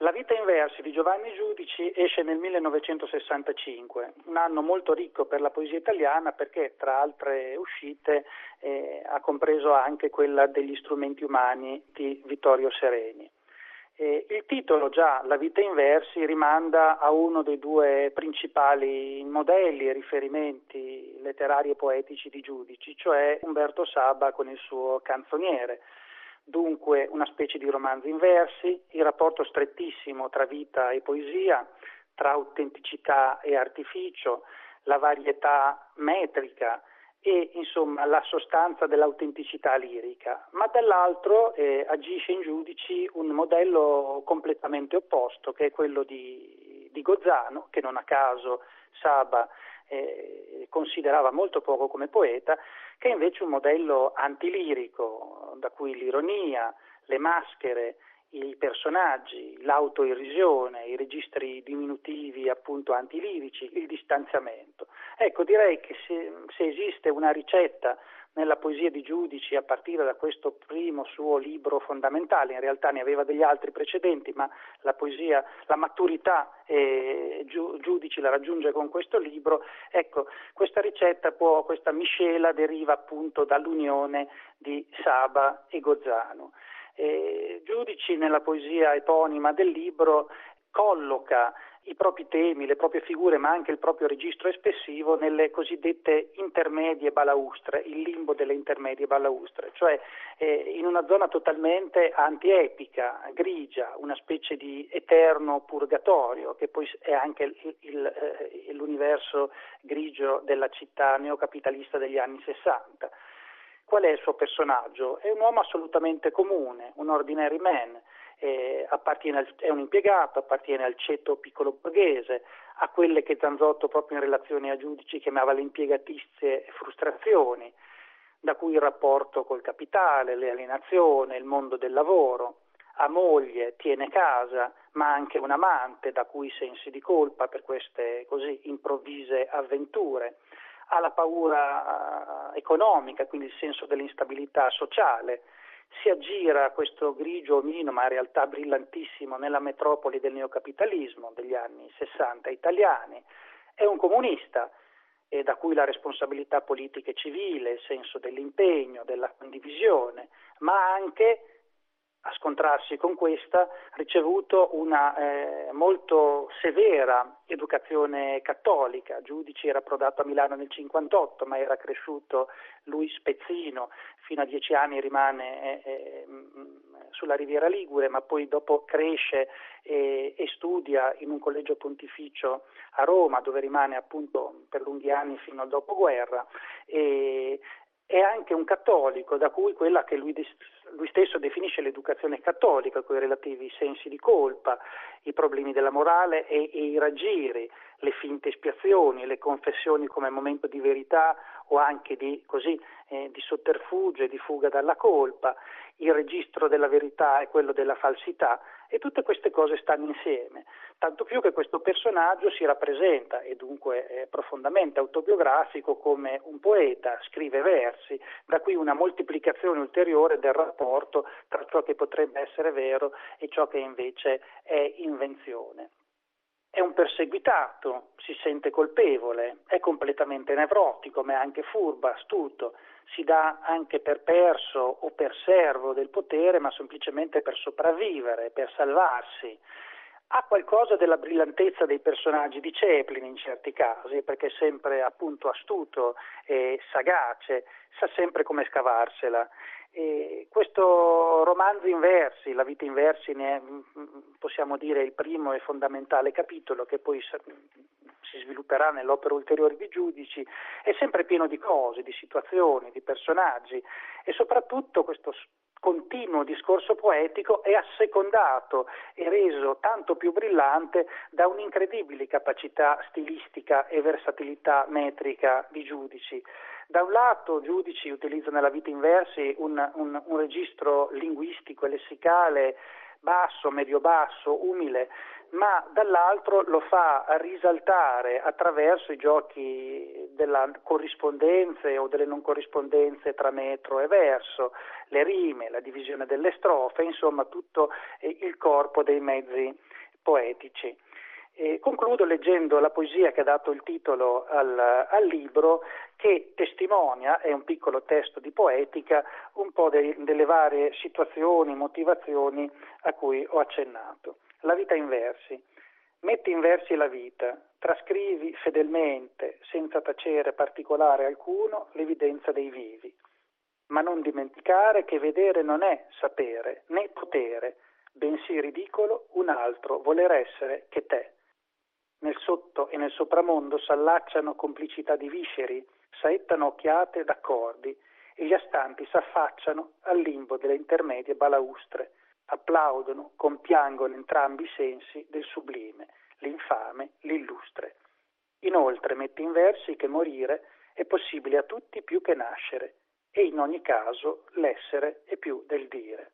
La vita in versi di Giovanni Giudici esce nel 1965, un anno molto ricco per la poesia italiana perché tra altre uscite eh, ha compreso anche quella degli strumenti umani di Vittorio Sereni. Eh, il titolo già, La vita in versi, rimanda a uno dei due principali modelli e riferimenti letterari e poetici di Giudici, cioè Umberto Saba con il suo canzoniere dunque una specie di romanzo in versi, il rapporto strettissimo tra vita e poesia, tra autenticità e artificio, la varietà metrica e insomma la sostanza dell'autenticità lirica, ma dall'altro eh, agisce in giudici un modello completamente opposto che è quello di, di Gozzano, che non a caso Saba eh, considerava molto poco come poeta, che è invece un modello antilirico, cui l'ironia, le maschere, i personaggi, l'autoirrisione, i registri diminutivi appunto antilirici, il distanziamento. Ecco, direi che se, se esiste una ricetta nella poesia di Giudici a partire da questo primo suo libro fondamentale, in realtà ne aveva degli altri precedenti, ma la poesia, la maturità eh, Giudici la raggiunge con questo libro, ecco, questa ricetta può, questa miscela deriva appunto dall'unione di Saba e Gozzano. Eh, Giudici nella poesia eponima del libro colloca i propri temi, le proprie figure, ma anche il proprio registro espressivo nelle cosiddette intermedie balaustre, il limbo delle intermedie balaustre, cioè eh, in una zona totalmente antiepica, grigia, una specie di eterno purgatorio, che poi è anche il, il, eh, l'universo grigio della città neocapitalista degli anni 60. Qual è il suo personaggio? È un uomo assolutamente comune, un ordinary man eh, al, è un impiegato, appartiene al ceto piccolo borghese, a quelle che Zanzotto proprio in relazione a giudici chiamava le impiegatizie e frustrazioni, da cui il rapporto col capitale, l'alienazione, il mondo del lavoro, ha moglie, tiene casa, ma anche un amante da cui sensi di colpa per queste così improvvise avventure, ha la paura eh, economica, quindi il senso dell'instabilità sociale, si aggira questo grigio omino, ma in realtà brillantissimo, nella metropoli del neocapitalismo degli anni 60 italiani, è un comunista, e da cui la responsabilità politica e civile, il senso dell'impegno, della condivisione, ma anche a scontrarsi con questa, ricevuto una eh, molto severa educazione cattolica. Giudici era approdato a Milano nel 58, ma era cresciuto lui spezzino, fino a dieci anni rimane eh, eh, sulla Riviera Ligure, ma poi dopo cresce e, e, studia in un collegio pontificio a Roma, dove rimane appunto per lunghi anni fino al dopoguerra. E, è anche un cattolico, da cui quella che lui, lui, stesso definisce l'educazione cattolica, con i relativi sensi di colpa, i problemi della morale e, e i raggiri, le finte espiazioni, le confessioni come momento di verità o anche di, così, eh, di sotterfugio e di fuga dalla colpa, il registro della verità e quello della falsità e tutte queste cose stanno insieme, tanto più che questo personaggio si rappresenta e dunque è profondamente autobiografico come un poeta, scrive versi, da qui una moltiplicazione ulteriore del rapporto tra ciò che potrebbe essere vero e ciò che invece è invenzione. È un perseguitato, si sente colpevole, è completamente nevrotico, ma è anche furbo, astuto, si dà anche per perso o per servo del potere, ma semplicemente per sopravvivere, per salvarsi. Ha qualcosa della brillantezza dei personaggi di Chaplin in certi casi, perché è sempre appunto astuto e sagace, sa sempre come scavarsela. E questo romanzo in versi, La vita in versi, ne è, possiamo dire, il primo e fondamentale capitolo che poi si svilupperà nell'opera ulteriore di giudici, è sempre pieno di cose, di situazioni, di personaggi e soprattutto questo continuo discorso poetico è assecondato e reso tanto più brillante da un'incredibile capacità stilistica e versatilità metrica di giudici. Da un lato giudici utilizzano nella vita in versi un, un, un registro linguistico e lessicale basso, medio-basso, umile, ma dall'altro lo fa risaltare attraverso i giochi della corrispondenze o delle non corrispondenze tra metro e verso, le rime, la divisione delle strofe, insomma tutto il corpo dei mezzi poetici. E concludo leggendo la poesia che ha dato il titolo al, al, libro che testimonia, è un piccolo testo di poetica, un po' de, delle varie situazioni, motivazioni a cui ho accennato. La vita in versi. Metti in versi la vita, trascrivi fedelmente, senza tacere particolare alcuno, l'evidenza dei vivi. Ma non dimenticare che vedere non è sapere né potere, bensì ridicolo un altro voler essere che te. Nel sotto e nel sopramondo s'allacciano complicità di visceri, saettano occhiate d'accordi e gli astanti s'affacciano al limbo delle intermedie balaustre, applaudono, compiangono entrambi i sensi del sublime, l'infame, l'illustre. Inoltre mette in versi che morire è possibile a tutti più che nascere, e in ogni caso l'essere è più del dire.